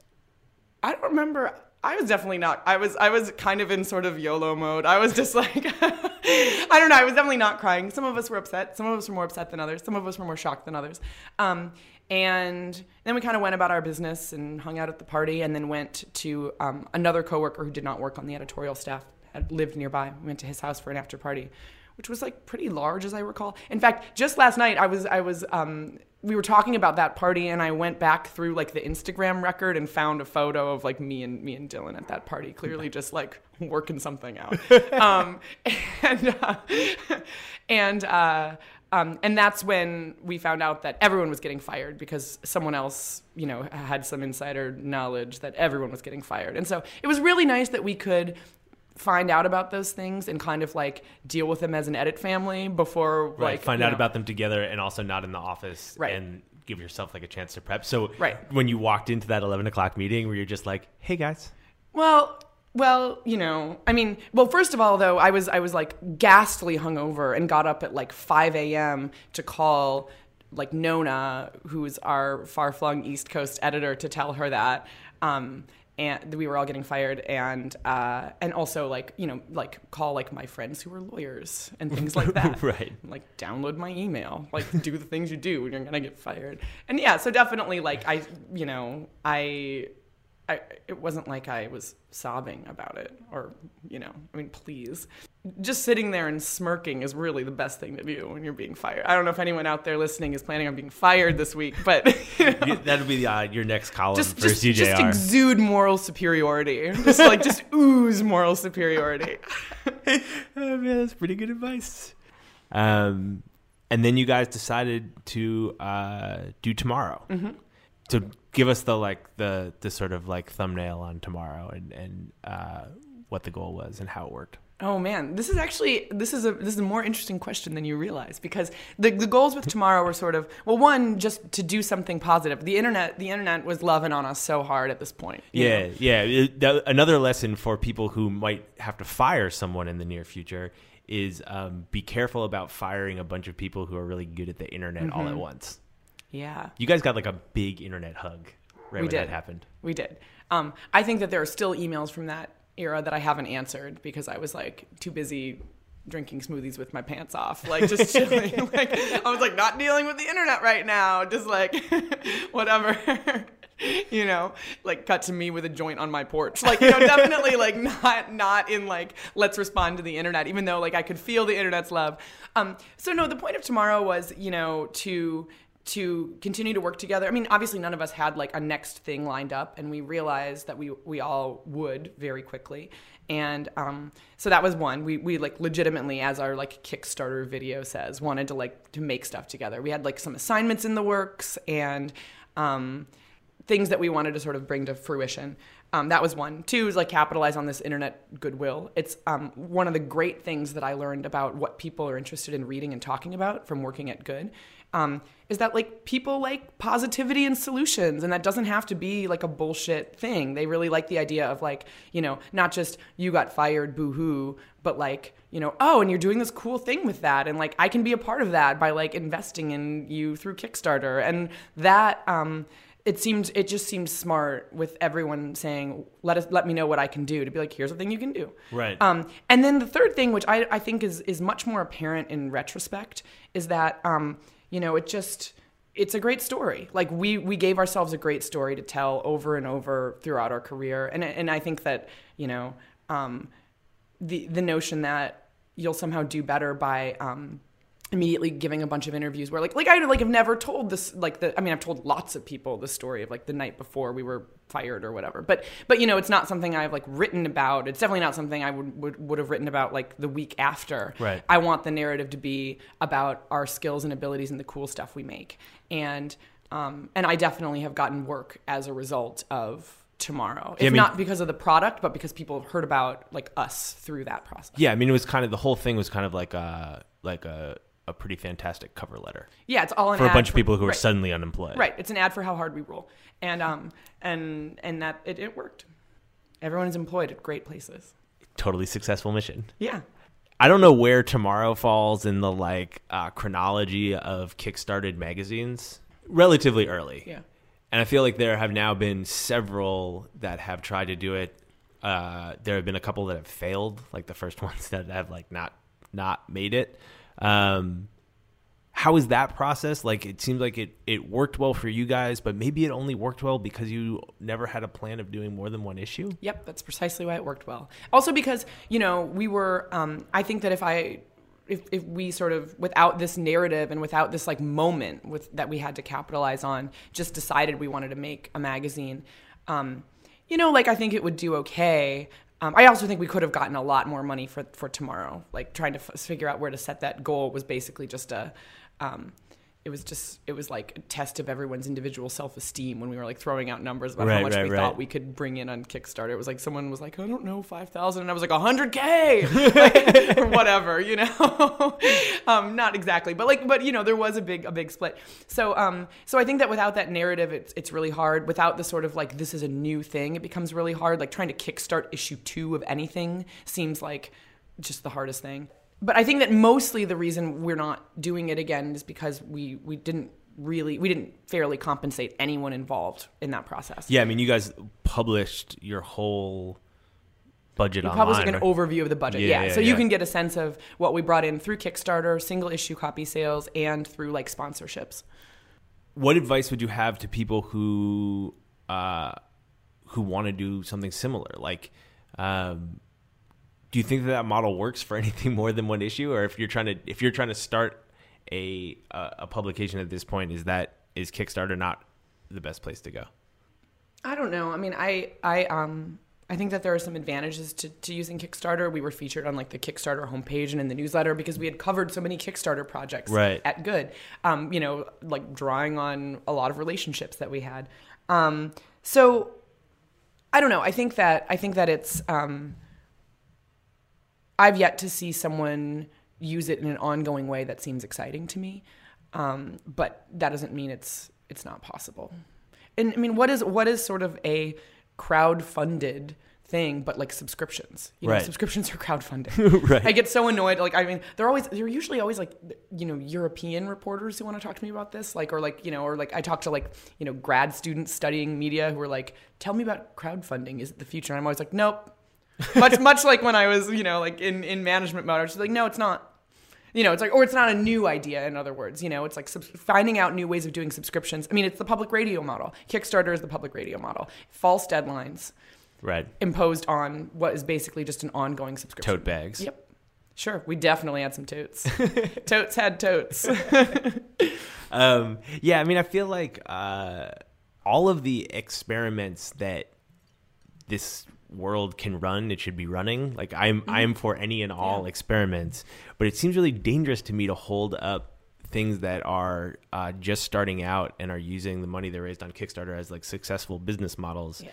S10: I don't remember I was definitely not I was I was kind of in sort of YOLO mode. I was just [LAUGHS] like I don't know I was definitely not crying. Some of us were upset some of us were more upset than others some of us were more shocked than others. Um, and then we kind of went about our business and hung out at the party and then went to um, another coworker who did not work on the editorial staff had lived nearby we went to his house for an after party which was like pretty large as I recall. In fact, just last night I was I was um, we were talking about that party and I went back through like the Instagram record and found a photo of like me and me and Dylan at that party, clearly just like working something out. [LAUGHS] um, [LAUGHS] and uh, and uh, Um, and that's when we found out that everyone was getting fired because someone else, you know, had some insider knowledge that everyone was getting fired. And so it was really nice that we could find out about those things and kind of like deal with them as an edit family before
S7: Right.
S10: like
S7: Find out
S10: know-
S7: about them together and also not in the office.
S10: Right.
S7: And give yourself like a chance to prep. So
S10: Right.
S7: when you walked into that 11 o'clock meeting where you're just like, hey guys.
S10: Well, well, you know, I mean, well, first of all, though, I was I was like ghastly hungover and got up at like 5 a.m. to call like Nona, who's our far flung East Coast editor, to tell her that. Um, and we were all getting fired, and uh, and also like you know like call like my friends who were lawyers and things like [LAUGHS] that.
S7: Right.
S10: Like download my email. Like do the things you do when you're gonna get fired. And yeah, so definitely like I you know I I, it wasn't like I was sobbing about it or, you know, I mean, please. Just sitting there and smirking is really the best thing to do when you're being fired. I don't know if anyone out there listening is planning on being fired this week, but [LAUGHS] you know,
S7: You- That'll be uh, your next column
S10: just,
S7: for
S10: just,
S7: CJR.
S10: just exude moral superiority. Just like, just [LAUGHS] ooze moral superiority. [LAUGHS]
S7: oh, man, that's pretty good advice. Um, and then you guys decided to uh, do tomorrow. Mm-hmm. So give us the like the the sort of like thumbnail on tomorrow and and uh, what the goal was and how it worked.
S10: Oh man, this is actually this is a this is a more interesting question than you realize because the the goals with tomorrow were sort of well one just to do something positive. The internet the internet was loving on us so hard at this point.
S7: Yeah,
S10: know?
S7: yeah. It- another lesson for people who might have to fire someone in the near future is um, be careful about firing a bunch of people who are really good at the internet all at
S10: Mm-hmm.
S7: once.
S10: Yeah.
S7: You guys got like a big internet hug right
S10: We
S7: when that
S10: did.
S7: happened.
S10: We did. Um, I think that there are still emails from that era that I haven't answered because I was like too busy drinking smoothies with my pants off, like just [LAUGHS] chilling. like I was like not dealing with the internet right now, just like [LAUGHS] whatever. [LAUGHS] you know, like cut to me with a joint on my porch. Like, you know, definitely like not not in like let's respond to the internet, even though like I could feel the internet's love. Um, so no, the point of tomorrow was, you know, to to continue to work together. I mean, obviously none of us had like a next thing lined up and we realized that we we all would very quickly. And um, so that was one. We we like legitimately, as our like Kickstarter video says, wanted to like to make stuff together. We had like some assignments in the works and um, things that we wanted to sort of bring to fruition. Um, that was one. Two is like capitalize on this internet goodwill. It's um, one of the great things that I learned about what people are interested in reading and talking about from working at Good. Um, is that like people like positivity and solutions, and that doesn't have to be like a bullshit thing. They really like the idea of like you know not just you got fired, boo hoo, but like you know oh, and you're doing this cool thing with that, and like I can be a part of that by like investing in you through Kickstarter, and that. Um, it seemed it just seemed smart with everyone saying let us let me know what I can do to be like here's a thing you can do
S7: Right.
S10: um, and then the third thing which I, I think is is much more apparent in retrospect is that um, you know it just it's a great story. Like we we gave ourselves a great story to tell over and over throughout our career. And and I think that you know um, the the notion that you'll somehow do better by um, immediately giving a bunch of interviews where like like I like have never told this like the I mean I've told lots of people the story of like the night before we were fired or whatever. But but you know it's not something I've like written about. It's definitely not something I would would, would have written about like the week after.
S7: Right.
S10: I want the narrative to be about our skills and abilities and the cool stuff we make. And um and I definitely have gotten work as a result of tomorrow. If
S7: I mean-
S10: not because of the product but because people have heard about like us through that process.
S7: Yeah, I mean, it was kind of the whole thing was kind of like a like a, a pretty fantastic cover letter
S10: yeah it's all
S7: for a bunch of people who are suddenly unemployed.
S10: Right. It's an ad for how hard we roll, and um and and that it, it worked. Everyone is employed at great places.
S7: Totally successful mission.
S10: Yeah.
S7: I don't know where tomorrow falls in the like uh, chronology of kickstarted magazines. Relatively early.
S10: Yeah.
S7: And I feel like there have now been several that have tried to do it. Uh, there have been a couple that have failed, like the first [LAUGHS] ones that have like not not made it. Um, how is that process? Like it seems like it it worked well for you guys, but maybe it only worked well because you never had a plan of doing more than one issue.
S10: Yep. That's precisely why it worked well. Also because you know we were. Um, I think that if I. If, if we sort of without this narrative and without this like moment with that we had to capitalize on just decided we wanted to make a magazine um, you know like i think it would do okay um, I also think we could have gotten a lot more money for for tomorrow. Like trying to f- figure out where to set that goal was basically just a. Um, it was just it was like a test of everyone's individual self-esteem when we were like throwing out numbers about how much
S7: right,
S10: we
S7: right.
S10: thought we could bring in on Kickstarter. It was like someone was like, I don't know, five thousand, and I was like, hundred k, [LAUGHS] [LAUGHS] or whatever, you know. [LAUGHS] um, not exactly, but like, but you know, there was a big a big split. So um, so I think that without that narrative, it's it's really hard. Without the sort of like this is a new thing, it becomes really hard. Like trying to kickstart issue two of anything seems like just the hardest thing. But I think that mostly the reason we're not doing it again is because we we didn't really we didn't fairly compensate anyone involved in that process.
S7: Yeah, I mean, you guys published your whole budget online.
S10: published like an overview of the budget.
S7: Yeah,
S10: Yeah,
S7: yeah,
S10: so you
S7: yeah.
S10: can get a sense of what we brought in through Kickstarter, single issue copy sales, and through like sponsorships.
S7: what advice would you have to people who uh, who want to do something similar? Like, um, do you think that that model works for [LAUGHS] anything more than one issue, or if you're trying to if you're trying to start a a, a publication at this point, is that is Kickstarter not the best place to go?
S10: I don't know. I mean, I I um I think that there are some advantages to, to using Kickstarter. We were featured on like the Kickstarter homepage and in the newsletter because we had covered so many Kickstarter projects
S7: Right.
S10: at Good. Um, you know, like drawing on a lot of relationships that we had. Um, so I don't know. I think that I think that it's um, I've yet to see someone use it in an ongoing way that seems exciting to me. Um, but that doesn't mean it's it's not possible. And I mean, what is what is sort of a crowd funded thing, but like subscriptions? You know,
S7: Right.
S10: subscriptions are crowd funded. [LAUGHS]
S7: Right.
S10: I get so annoyed. Like, I mean, they're always they're usually always like you know European reporters who want to talk to me about this, like or like you know or like I talk to like you know grad students studying media who are like, tell me about crowdfunding. Is it the future? And I'm always like, nope. Much much like when I was you know like in in management mode, I was just like, no, it's not. You know, it's like, or it's not a new idea. In other words, you know, it's like subs- finding out new ways of doing subscriptions. I mean, it's the public radio model. Kickstarter is the public radio model. False deadlines
S7: Right.
S10: imposed on what is basically just an ongoing subscription.
S7: Tote bags.
S10: Yep. Sure. We definitely had some totes. [LAUGHS] totes had totes. [LAUGHS]
S7: um, yeah, I mean, I feel like uh, all of the experiments that this world can run, it should be running. Like I'm, I'm for any and all experiments, but it seems really dangerous to me to hold up things that are uh, just starting out and are using the money they raised on Kickstarter as like successful business models.
S10: Yeah.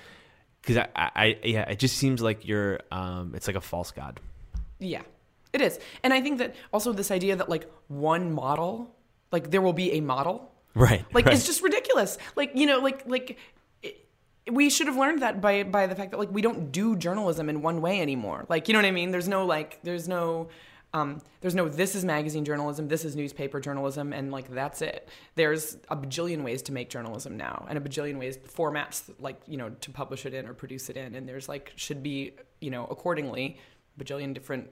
S7: Because I, I, I, yeah, it just seems like you're, um, it's like a false god.
S10: Yeah, it is. And I think that also this idea that like one model, like there will be a model,
S7: Right.
S10: like
S7: right.
S10: it's just ridiculous. Like you know, like like we should have learned that by by the fact that like we don't do journalism in one way anymore. Like you know what I mean? There's no like there's no. Um, there's no this is magazine journalism, this is newspaper journalism, and like that's it. There's a bajillion ways to make journalism now, and a bajillion ways formats like you know to publish it in or produce it in, and there's like should be you know accordingly bajillion different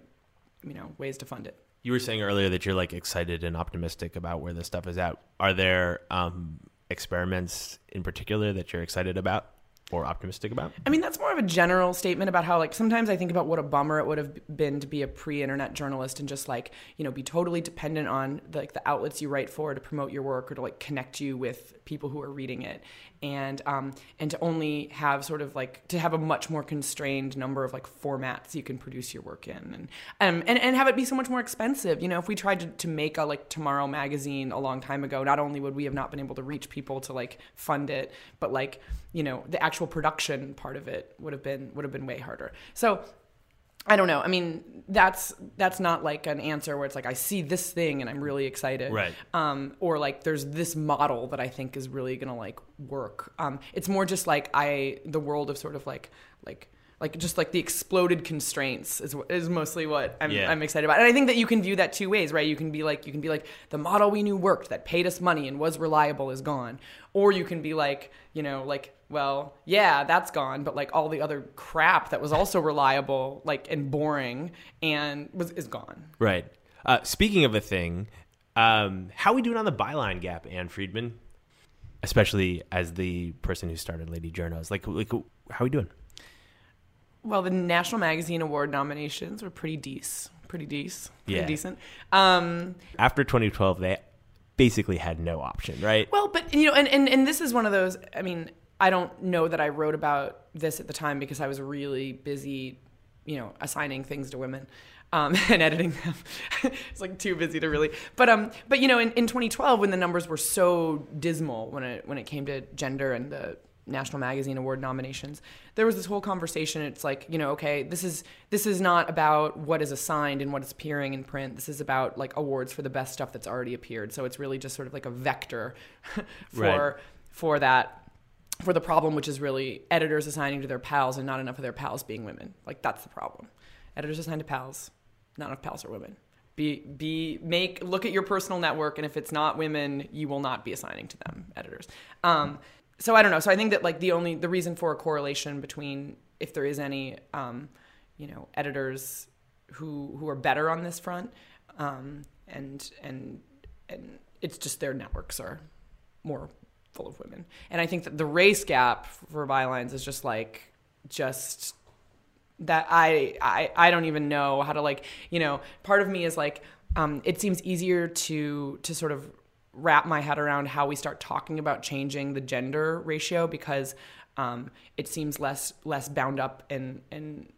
S10: you know ways to fund it.
S7: You were saying earlier that you're like excited and optimistic about where this stuff is at. Are there um, experiments in particular that you're excited about or optimistic about?
S10: I mean, that's more of a general statement about how, like, sometimes I think about what a bummer it would have been to be a pre-internet journalist and just like, you know, be totally dependent on like the outlets you write for to promote your work or to like connect you with people who are reading it, and um, and to only have sort of like to have a much more constrained number of like formats you can produce your work in, and um, and and have it be so much more expensive. You know, if we tried to, to make a like Tomorrow magazine a long time ago, not only would we have not been able to reach people to like fund it, but like you know the actual production part of it would have been would have been way harder. So I don't know. I mean, that's that's not like an answer where it's like I see this thing and I'm really excited,
S7: Right.
S10: Um, or like there's this model that I think is really gonna like work. Um, it's more just like I the world of sort of like like like just like the exploded constraints is is mostly what I'm,
S7: Yeah.
S10: I'm excited about. And I think that you can view that two ways, right? You can be like you can be like the model we knew worked that paid us money and was reliable is gone, or you can be like you know like well yeah that's gone, but like all the other crap that was also reliable like and boring and was is gone.
S7: Right. Uh, speaking of a thing, um, how we doing on the byline gap, Ann Friedman? Especially as the person who started Lady Journos. Like, like how we doing?
S10: Well, the National Magazine Award nominations were pretty decent, pretty decent, pretty
S7: Yeah.
S10: decent. Um,
S7: After 2012, they basically had no option, right?
S10: Well, but you know, and, and and this is one of those. I mean, I don't know that I wrote about this at the time because I was really busy you know, assigning things to women. Um, [LAUGHS] and editing them. [LAUGHS] it's like too busy to really. But um, but you know, in, in 2012, when the numbers were so dismal when it when it came to gender and the National Magazine Award nominations, there was this whole conversation. It's like you know, okay, this is this is not about what is assigned and what is appearing in print. This is about like awards for the best stuff that's already appeared. So it's really just sort of like a vector [LAUGHS] for
S7: Right.
S10: for that for the problem, which is really editors assigning to their pals and not enough of their pals being women. Like that's the problem. Editors assigned to pals, not enough pals are women. Be be make look at your personal network, and if it's not women, you will not be assigning to them editors. Um, so I don't know. So I think that like the only the reason for a correlation between if there is any, um, you know, editors who who are better on this front, um, and and and it's just their networks are more full of women. And I think that the race gap for bylines is just like just that I, I I don't even know how to like you know part of me is like um, it seems easier to to sort of wrap my head around how we start talking about changing the gender ratio because um, it seems less less bound up in in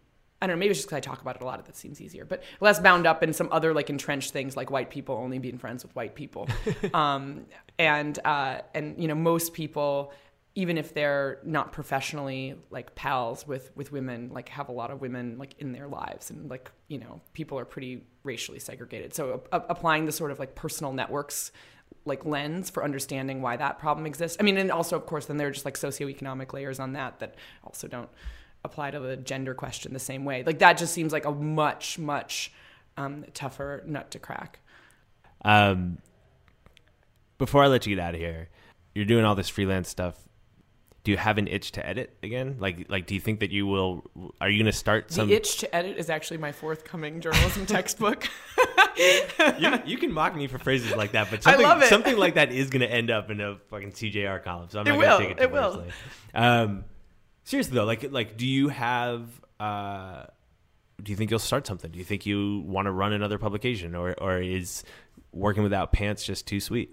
S10: I don't know maybe it's just because I talk about it a lot that seems easier but less bound up in some other like entrenched things like white people only being friends with white people. [LAUGHS] Um, and uh, and you know most people even if they're not professionally like pals with with women like have a lot of women like in their lives and like you know people are pretty racially segregated. So a- applying the sort of like personal networks like lens for understanding why that problem exists. I mean and also of course then there are just like socioeconomic layers on that that also don't apply to the gender question the same way like that just seems like a much much um, tougher nut to crack
S7: Um, before I let you get out of here, you're doing all this freelance stuff. Do you have an itch to edit again? Like, like, do you think that you will? Are you going to start some?
S10: the itch to edit is actually my forthcoming journalism [LAUGHS] textbook
S7: you, you can mock me for phrases like that, but
S10: I
S7: something,
S10: love it.
S7: something like that is going to end up in a fucking CJR column. So I'm
S10: It
S7: not going to take it too
S10: It will.
S7: Um, seriously though, like, like, do you have? Uh, do you think you'll start something? Do you think you want to run another publication, or or is working without pants just too sweet?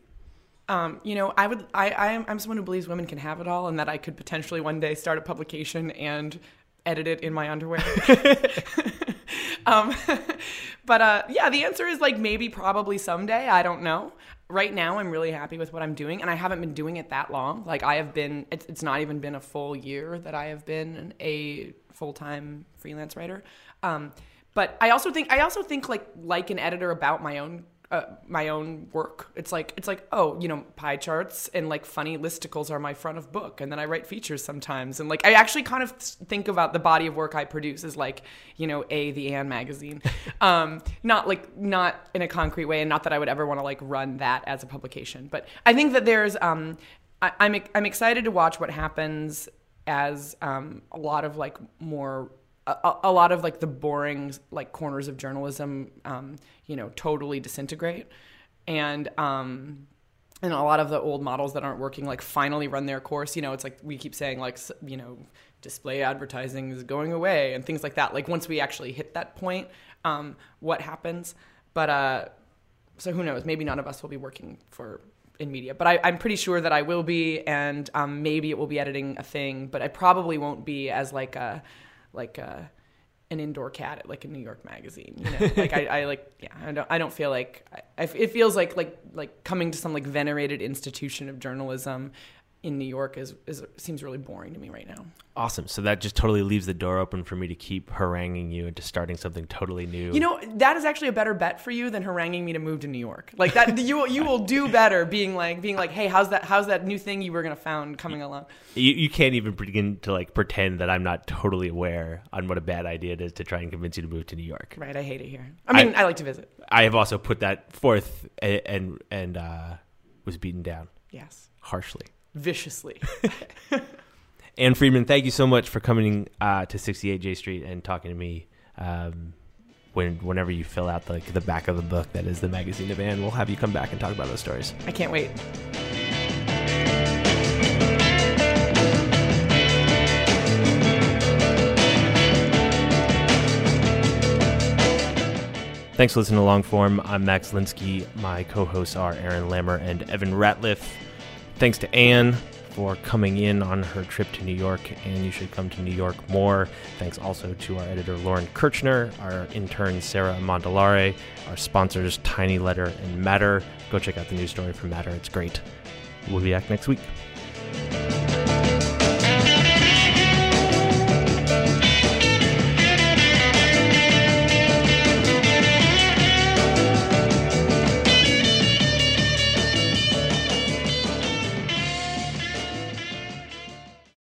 S10: Um, you know, I would. I, I am. I'm someone who believes women can have it all, and that I could potentially one day start a publication and edit it in my underwear. [LAUGHS] um, [LAUGHS] but uh, yeah, the answer is like maybe, probably someday. I don't know. Right now, I'm really happy with what I'm doing, and I haven't been doing it that long. Like I have been. It's, it's not even been a full year that I have been a full time freelance writer. Um, but I also think I also think like like an editor about my own uh, my own work. It's like it's like oh you know pie charts and like funny listicles are my front of book, and then I write features sometimes, and like I actually kind of think about the body of work I produce as like you know a the Ann magazine, [LAUGHS] um, not like not in a concrete way, and not that I would ever want to like run that as a publication, but I think that there's um, I, I'm I'm excited to watch what happens as um, a lot of like more a, a lot of like the boring like corners of journalism um, you know totally disintegrate. And um and a lot of the old models that aren't working like finally run their course you know it's like we keep saying like you know display advertising is going away and things like that. Like once we actually hit that point um what happens? But uh so who knows? Maybe none of us will be working for in media. But I, i'm pretty sure that i will be and um, maybe it will be editing a thing but i probably won't be as like a like a an indoor cat at like a New York magazine. You know, like I, I like yeah, I don't I don't feel like I, it feels like like like coming to some like venerated institution of journalism in New York is is seems really boring to me right now.
S7: Awesome. So that just totally leaves the door open for me to keep haranguing you into starting something totally new.
S10: You know, that is actually a better bet for you than haranguing me to move to New York. Like that, you will you will do better being like being like, hey, how's that how's that new thing you were gonna found coming along?
S7: you, you can't even begin to like pretend that I'm not totally aware on what a bad idea it is to try and convince you to move to New York.
S10: Right, I hate it here. I mean, I, like to visit.
S7: I have also put that forth and and, and uh, was beaten down
S10: Yes,
S7: harshly.
S10: Viciously. [LAUGHS]
S7: Ann Friedman, thank you so much for coming uh, to 68 Jay Street and talking to me. Um, when whenever you fill out the the back of the book that is the magazine of Ann, we'll have you come back and talk about those stories.
S10: I can't wait.
S7: Thanks for listening to Long Form. I'm Max Linsky. My co-hosts are Aaron Lammer and Evan Ratliff. Thanks to Ann for coming in on her trip to New York, and you should come to New York more. Thanks also to our editor, Lauren Kirchner, our intern, Sarah Mondolare, our sponsors, Tiny Letter and Matter. Go check out the news story from Matter, it's great. We'll be back next week.